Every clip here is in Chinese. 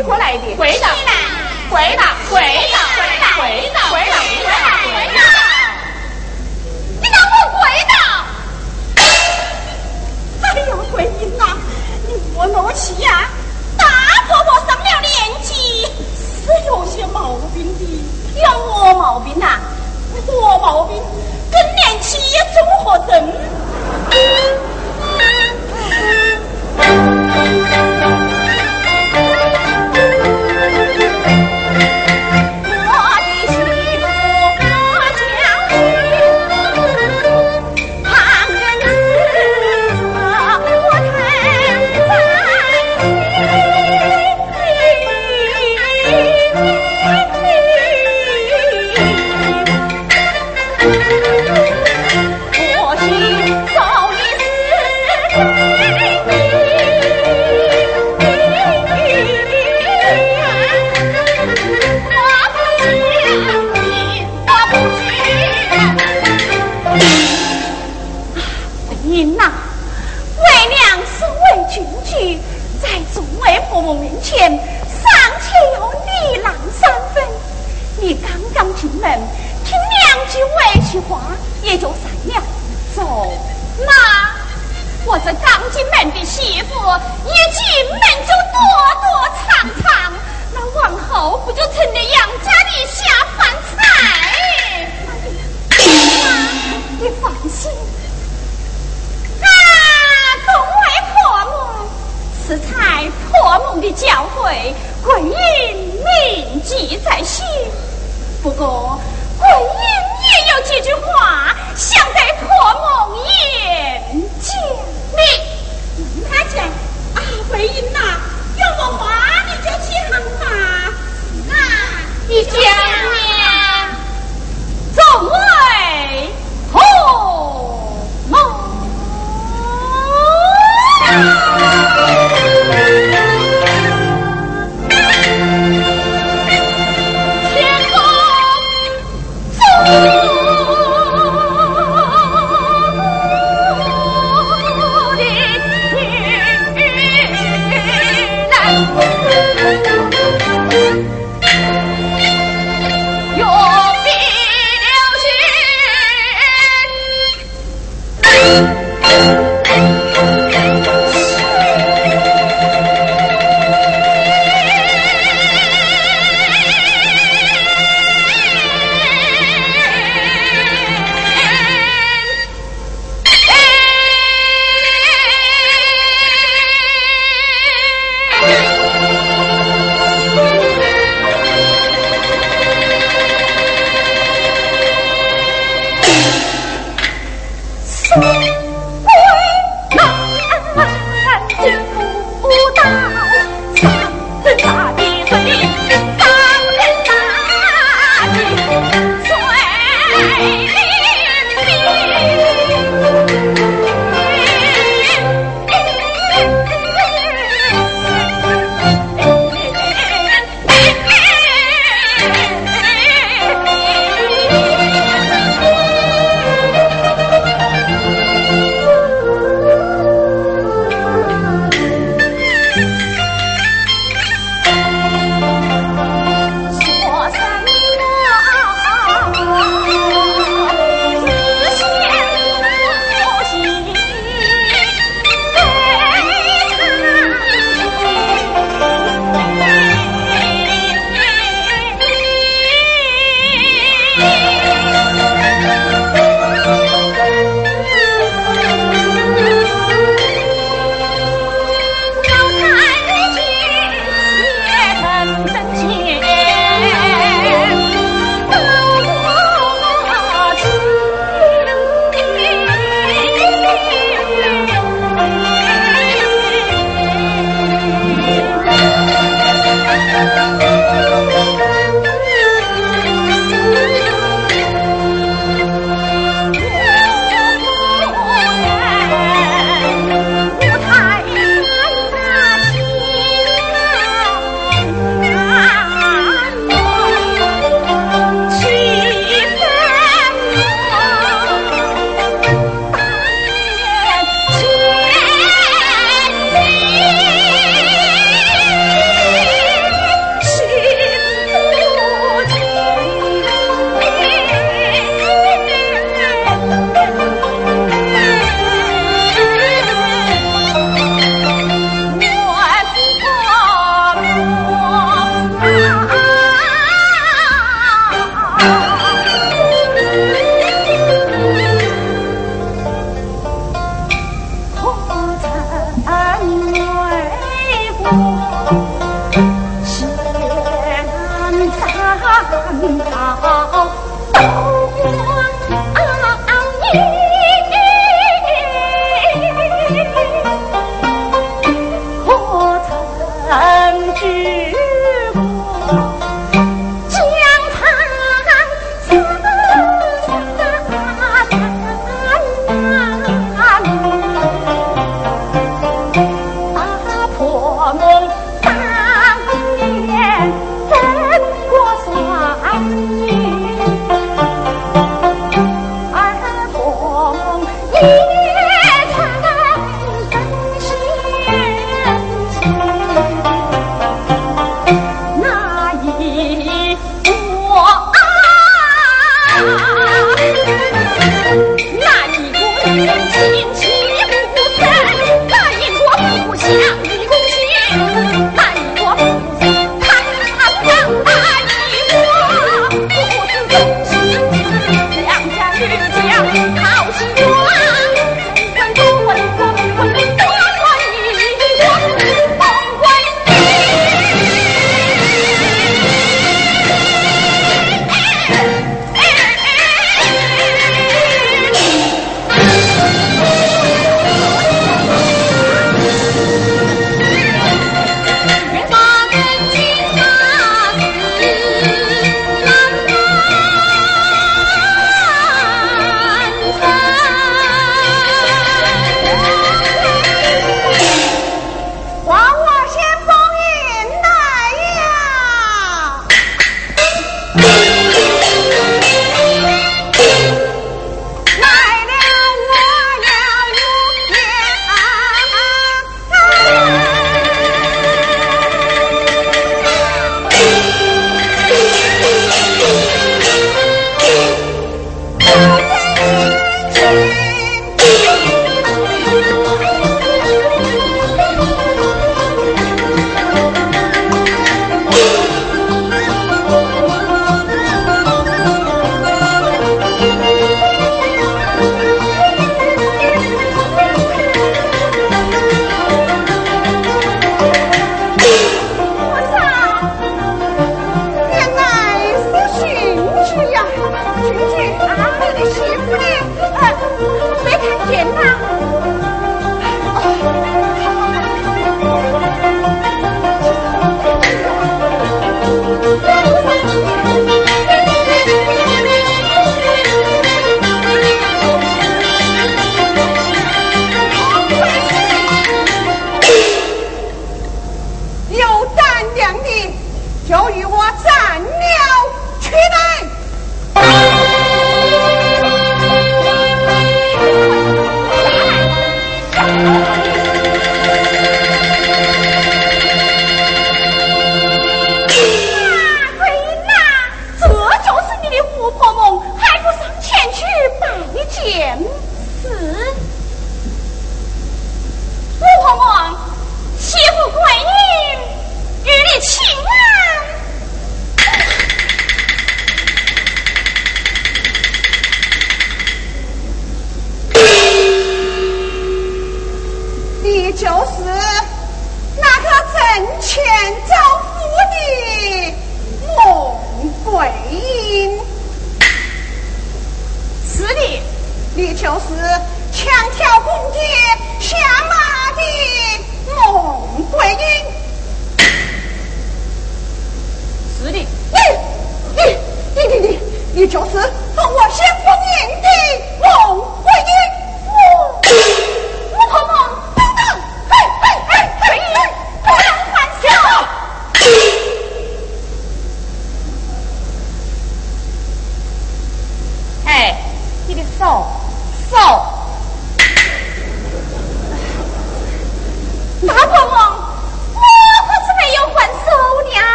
回过来的，回来，回来，回来。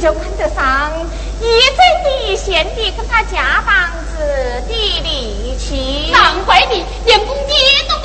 就看得上一针一线的跟他夹房子的力气难怪你连公爹都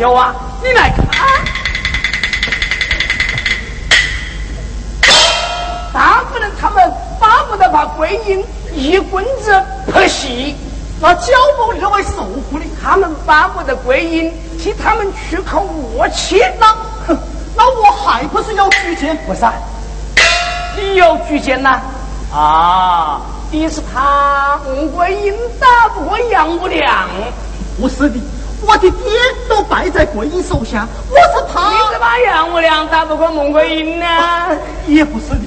有啊，你来看。大夫人他们巴不得把桂英一棍子拍死，那焦某认为受苦的，他们巴不得桂英替他们去口恶气。那哼，那我还不是要举荐？为啥？你要举荐呐？啊，你是唐桂英打不过杨五娘，不是的，我的爹都败在桂英手下，我是你怕怎。么杨五娘打不过孟桂英呢？也不是的，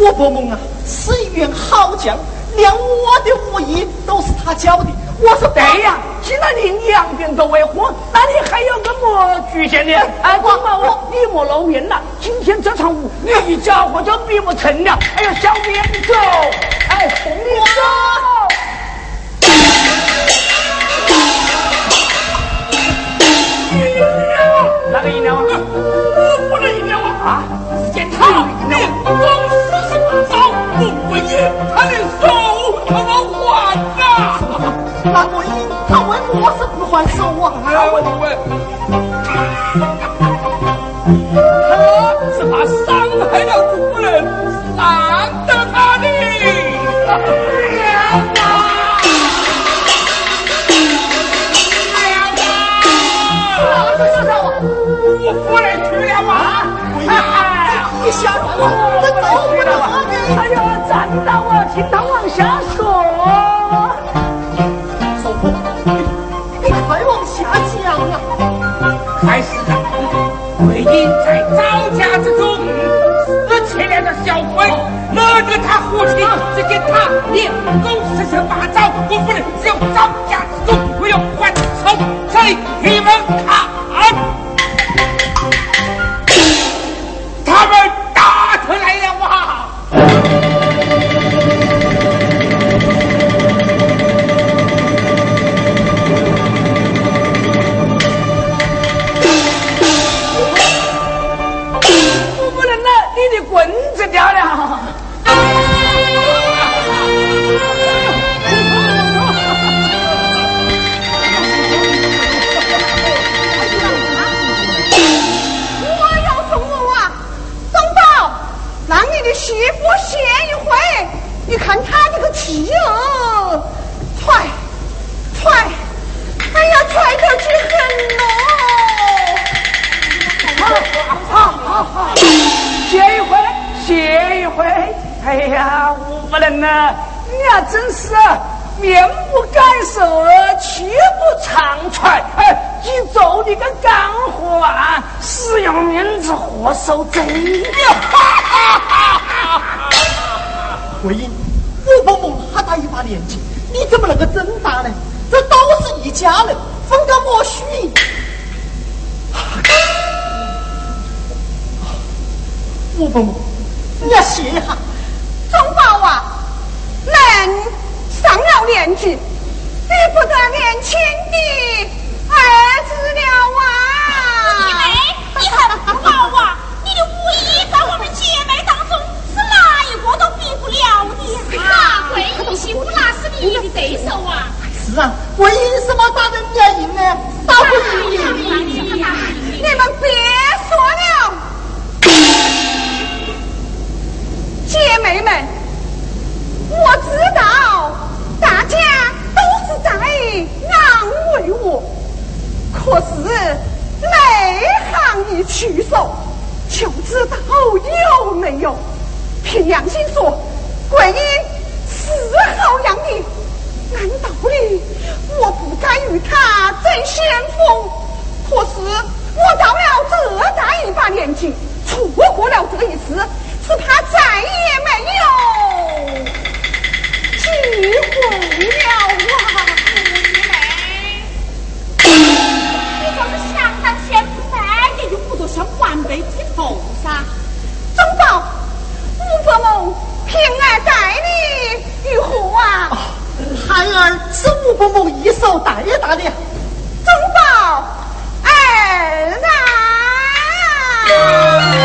我伯蒙啊是一员好将，连我的武艺都是他教的。我说对呀，既然你两边都为祸，那你还有个么局限的？哎，光把我你莫露面了。今天这场舞，你一家伙就比不成了。哎呀，小编你走，哎，你走。哪个姨娘啊？我不能赢了啊！啊，检查连中四十八招，孟桂英他的手他要还呐！那桂英，他为么事不还手啊？了啊！桂英，这一下子我这都不能喝的。哎呀，站让我听他往下说。叔父，你快往下讲啊！还是啊，魏婴在招家之中死前两个小鬼，惹得他父亲只给他连狗十十八招，我不能只有招家之中，我要还仇，谁你们看？你的对手啊！是啊，为什么打人家赢呢？打不赢你。们别说了，姐妹们，我知道大家都是在安慰我，可是内行一曲手就知道有没有。凭良心说，桂英是好样的，按道理我不该与他争先锋。可是我到了这大一把年纪，错过了这一次，只怕再也没有机会了啊！你说是想当先锋，也用不着向晚辈低头噻。总宝，吴伯母，平儿待你如何啊？孩儿是吴伯母一手带大的。总宝儿啊！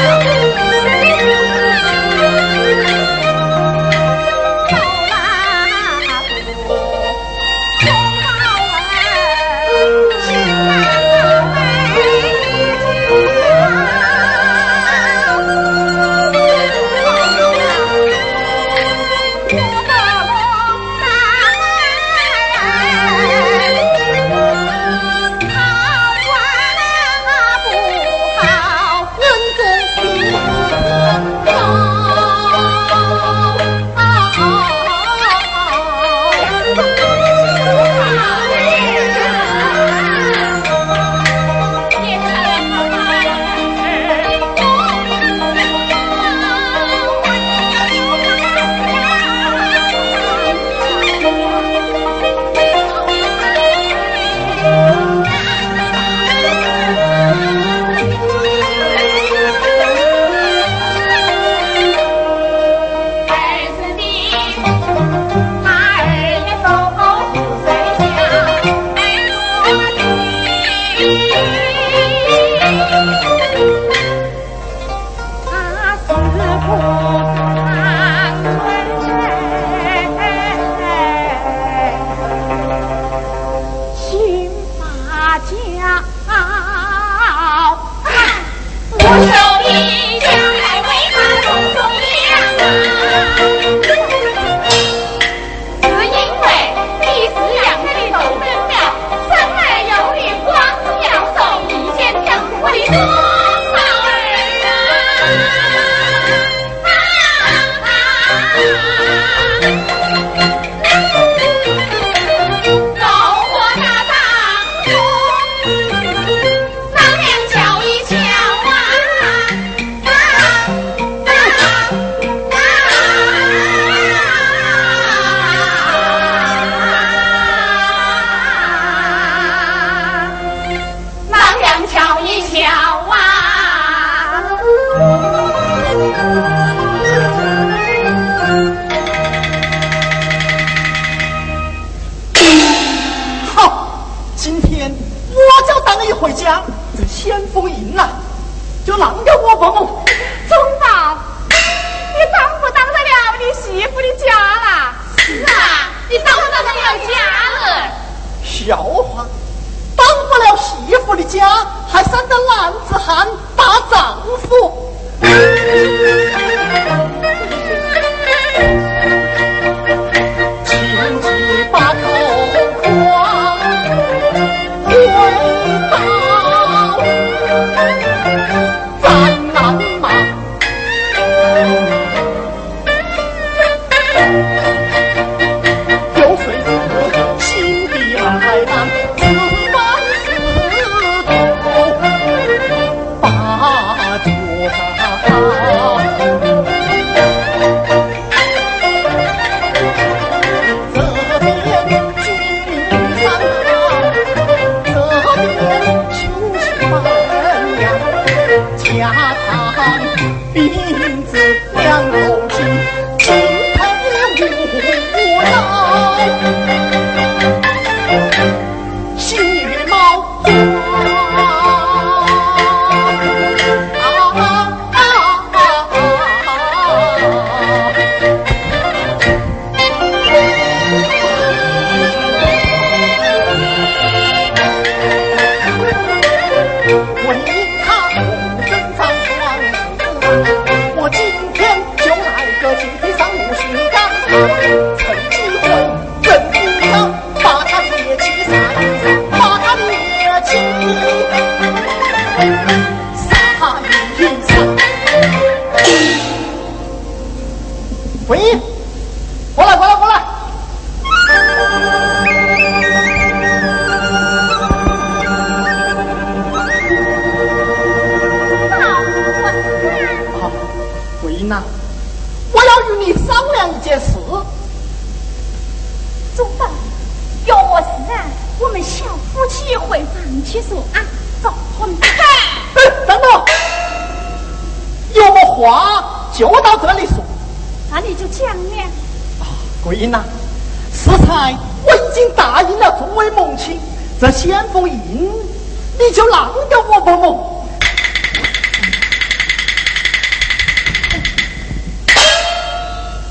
你就让给我不么？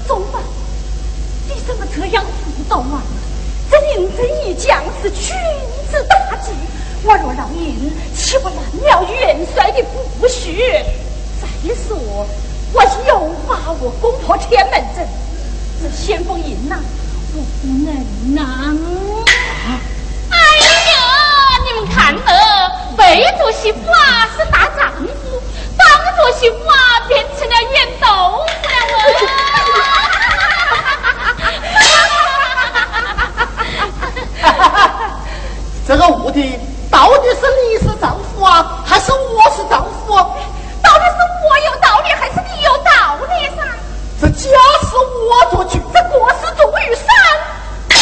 总管，你怎么这样胡动啊？这林正义将是君子大计，我若让印，岂不乱了元帅的布局？再说，我有把握攻破天门阵，这先锋印呐，我不能拿让。看了，背着媳妇啊是大丈夫，当着媳妇啊变成了圆豆腐了哦！这个屋的到底是你是丈夫啊，还是我是丈夫？到底是我有道理，还是你有道理噻？这家是我做主，这国事重于山。哎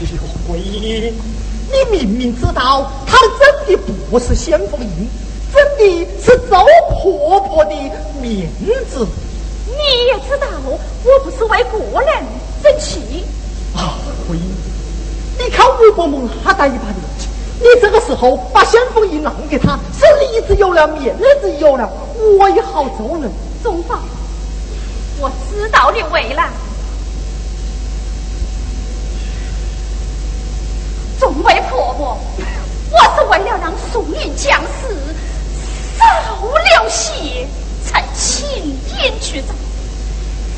呦，桂英。你明明知道他真的不是先锋印，真的是周婆婆的面子。你也知道我不是为个人争气啊，桂英，你看吴伯母他大一把年纪，你这个时候把先锋印让给他，是里子有了面子有了，我也好做人。总宝，我知道你为难。众位婆婆，我是为了让宋云将士少流血，才请笺去找。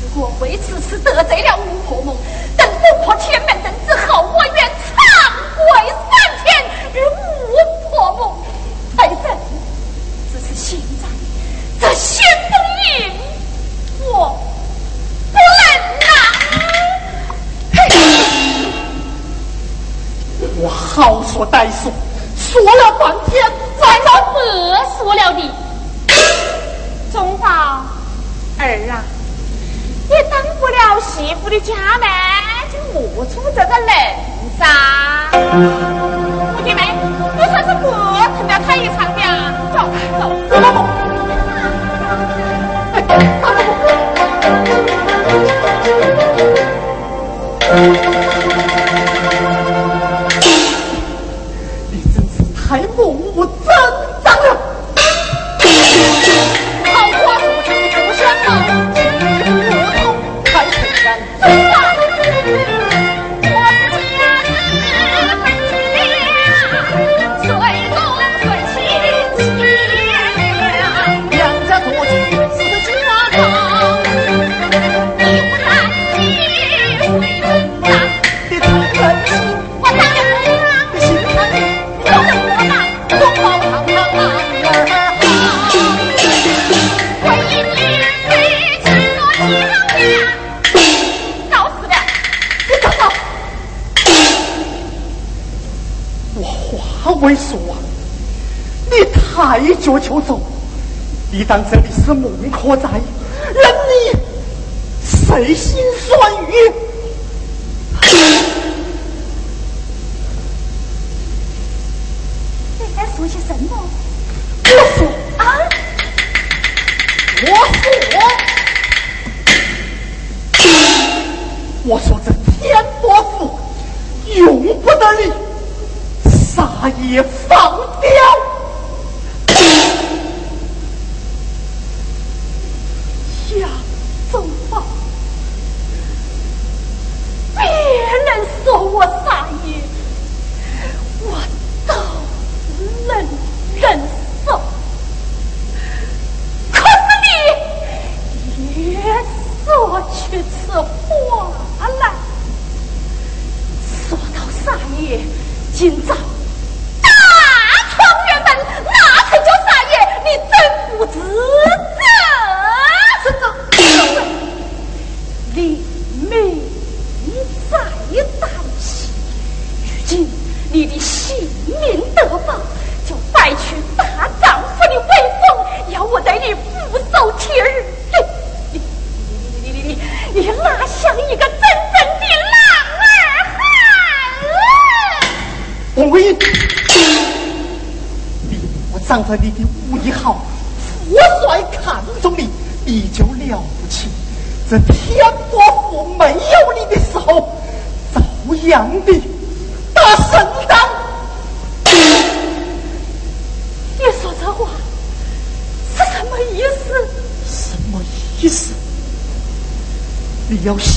如果为此事得罪了吴婆母，等攻破天门阵之后，我愿长跪三天与吴婆母赔罪。只是现在这先锋印，我不能拿。我好说歹说，说了半天，咱老白说了的。中宝儿啊，你当不了媳妇的家门，就莫出这个人噻。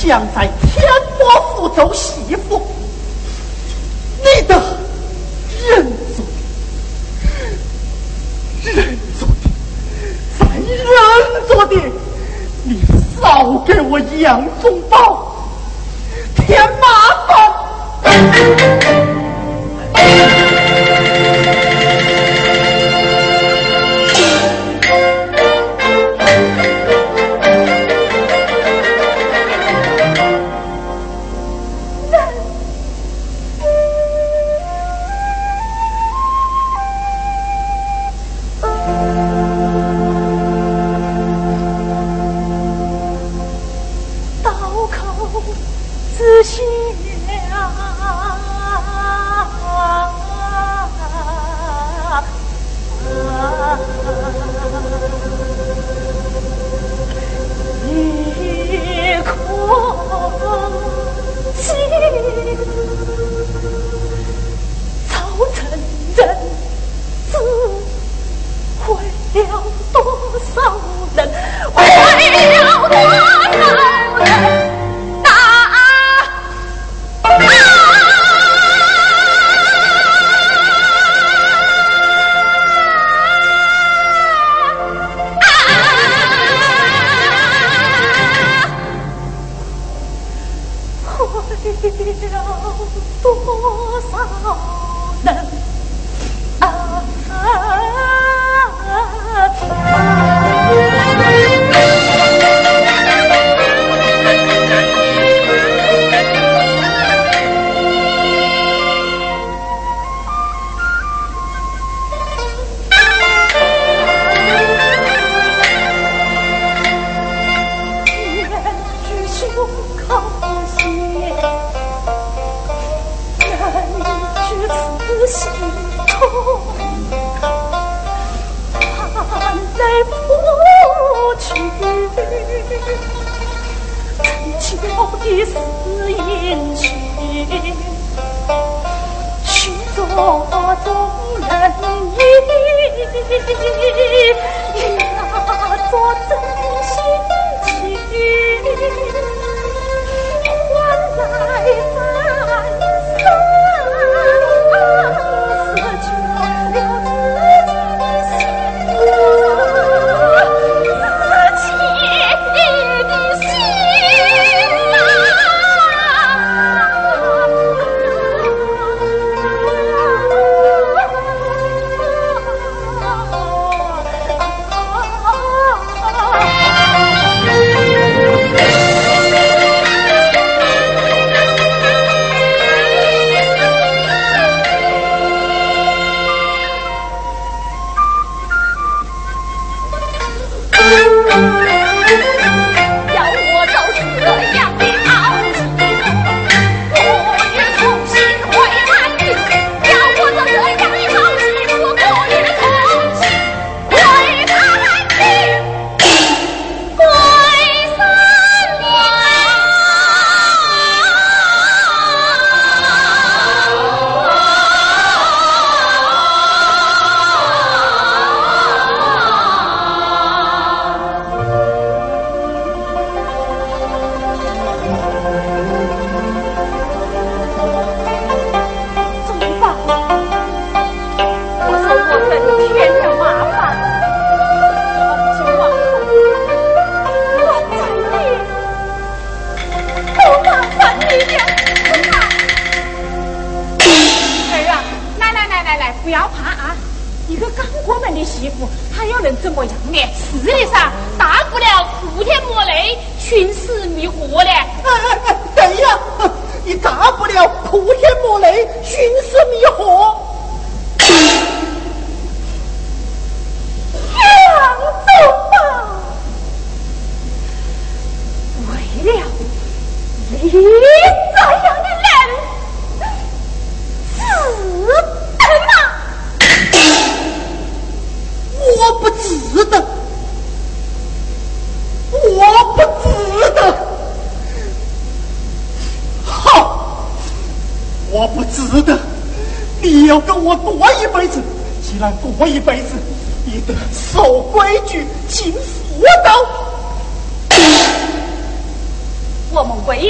你要想在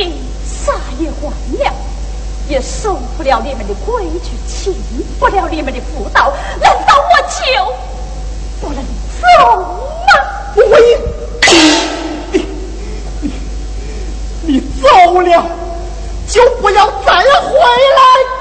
你啥也忘了，也受不了你们的规矩，请不了你们的妇道，难道我就不能走吗？你你你走了，就不要再回来。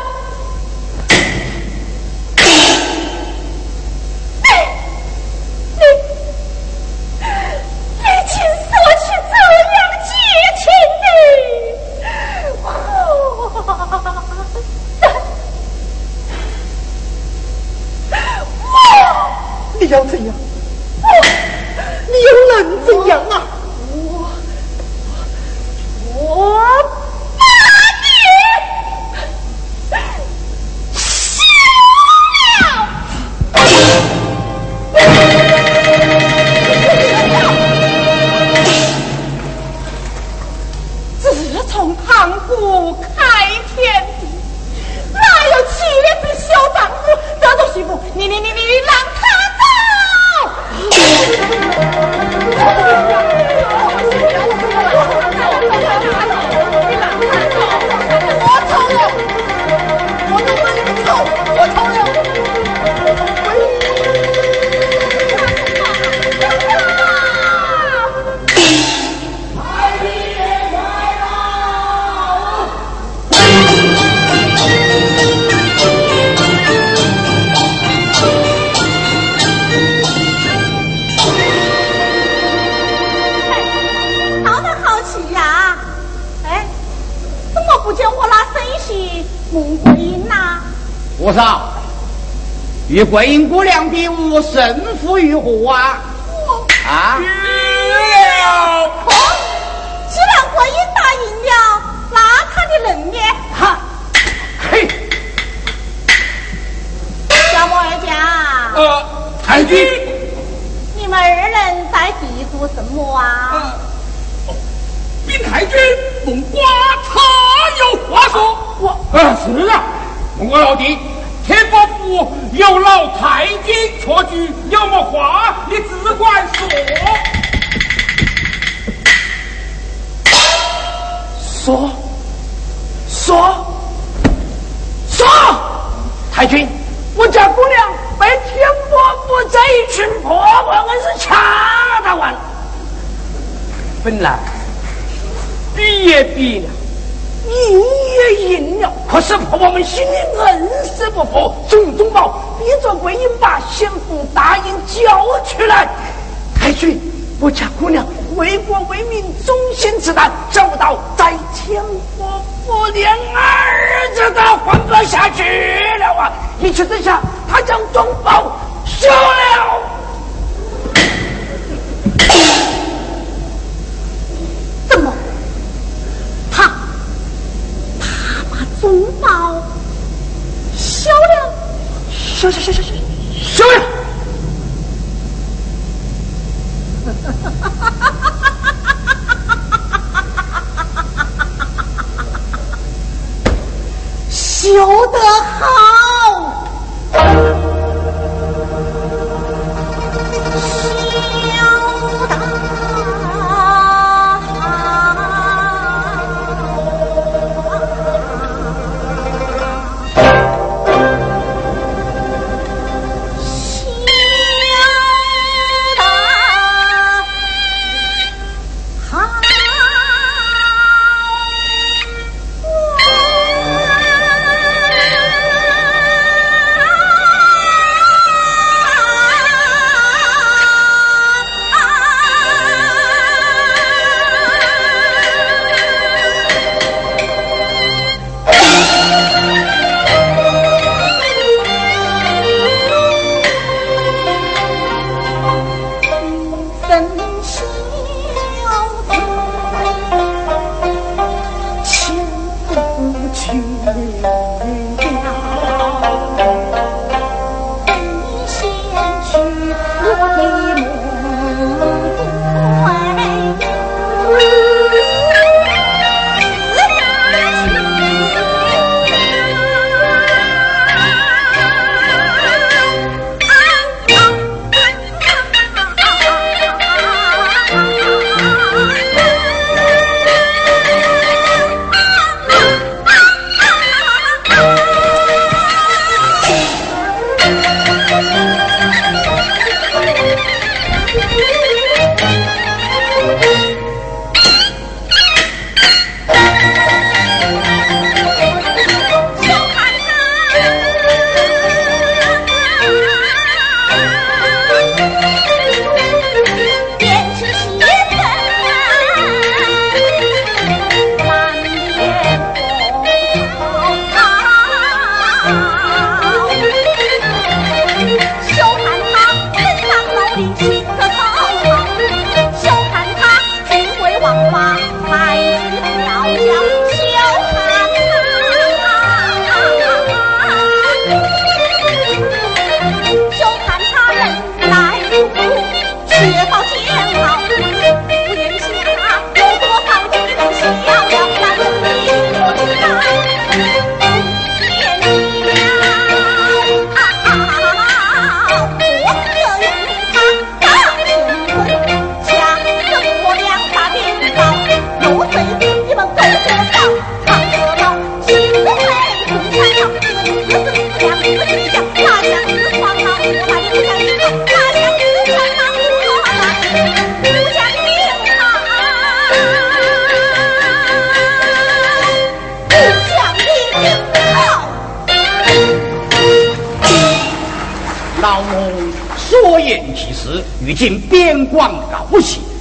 与桂英姑娘比武胜负如何啊？啊？了。哦，既然桂英答应了，那他的能呢？哈，嘿，小莫二家，呃，太君，你们二人在嘀咕什么啊？禀太君，孟瓜他有话说。我，呃，是啊，孟瓜老弟，天宝府有老太君错居，有么话你只管说。说说说，太君，我家姑娘被天伯府这一群破坏硬是掐打完了。本来比也比了，赢也赢了，可是婆婆们心里硬是不服，种种宝逼着桂英把先锋答应交出来。太君，我家姑娘为国为民，忠心此担，走到在天伯府连儿子都混不下去了啊！一气之下，他将忠宝休了。怎么？他他把宗宝休了？休休休休休休了！修得好，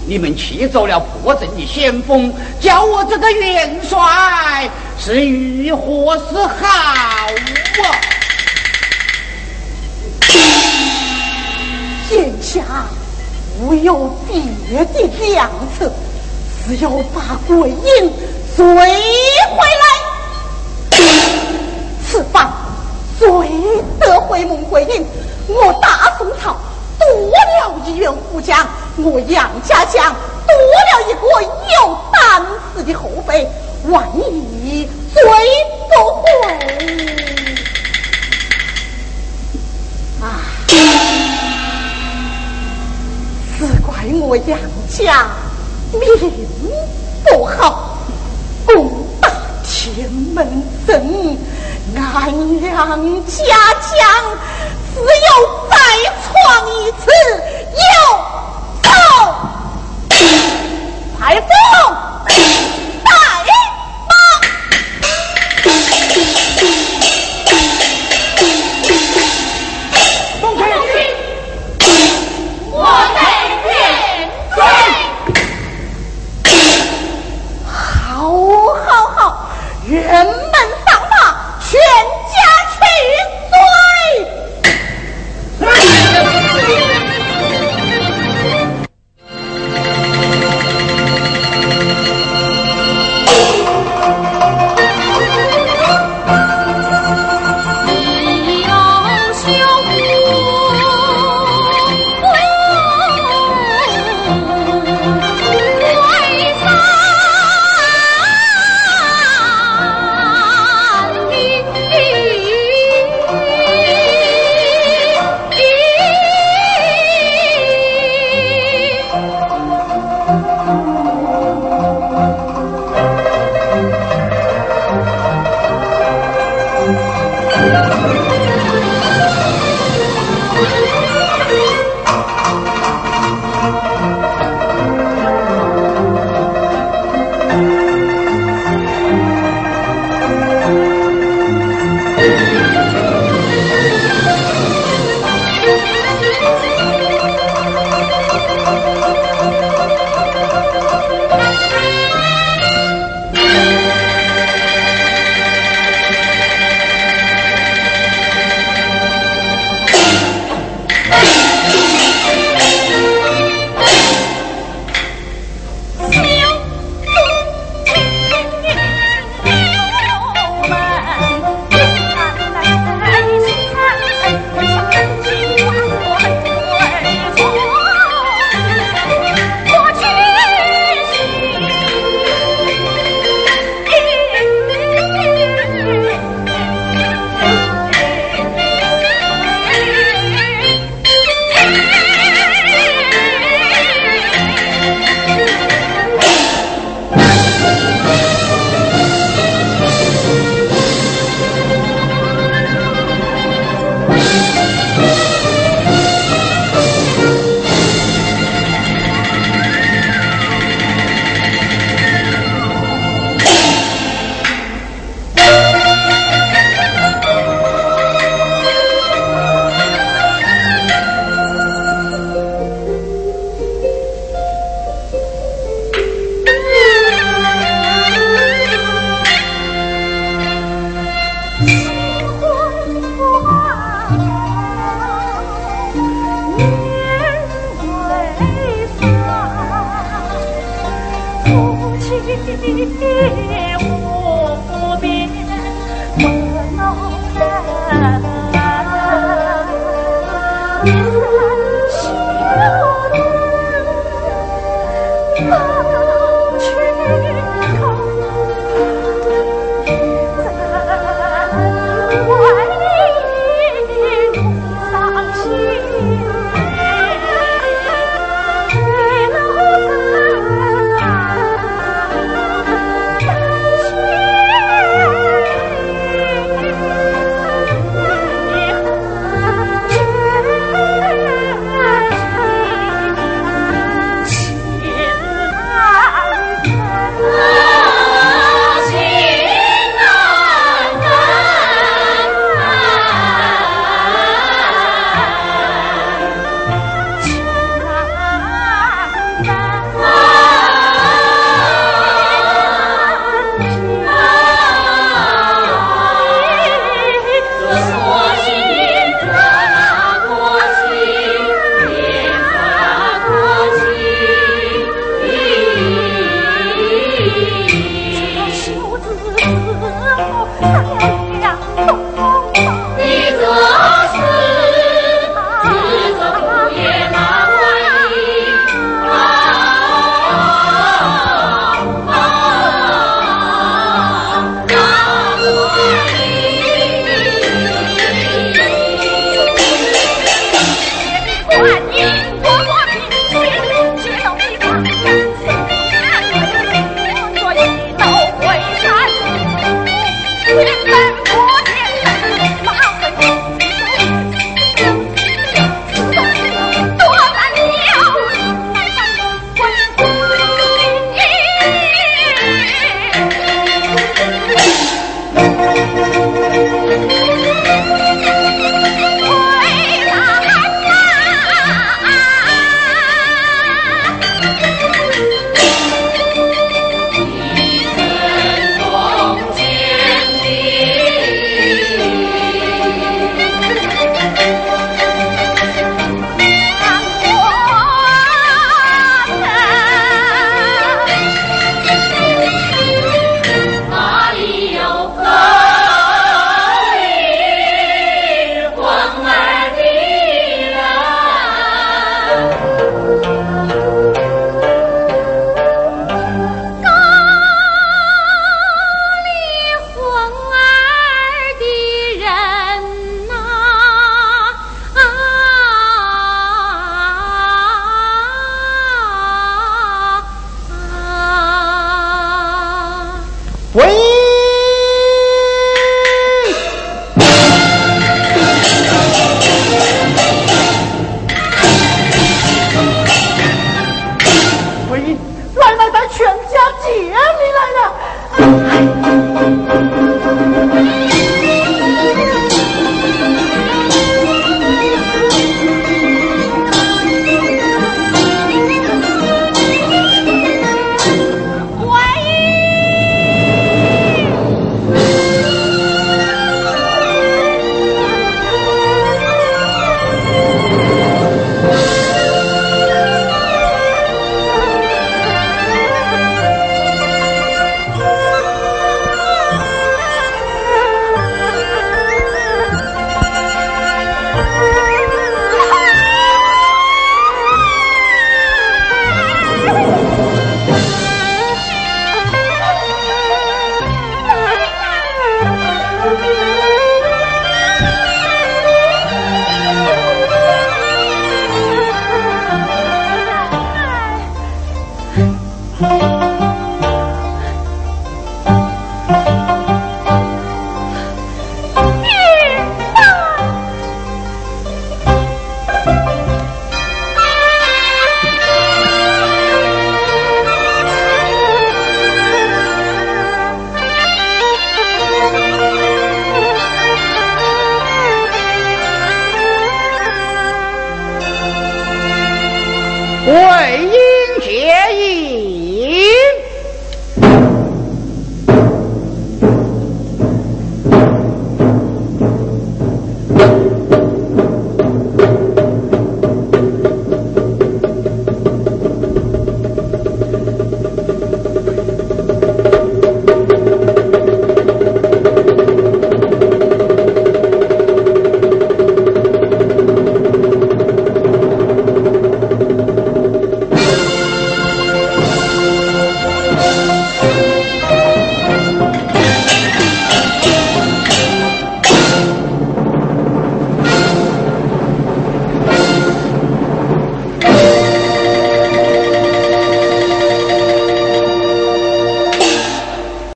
你们气走了破阵的先锋，叫我这个元帅是如何是好啊？眼下无有别的良策，只有把鬼影追回来。此番追得回蒙鬼影，我大宋朝。多了一员虎将，我杨家将多了一个有胆识的后辈，万一追不回，啊，只怪我杨家命不好，攻打天门阵，俺杨家将。只有再闯一次，有走，排风。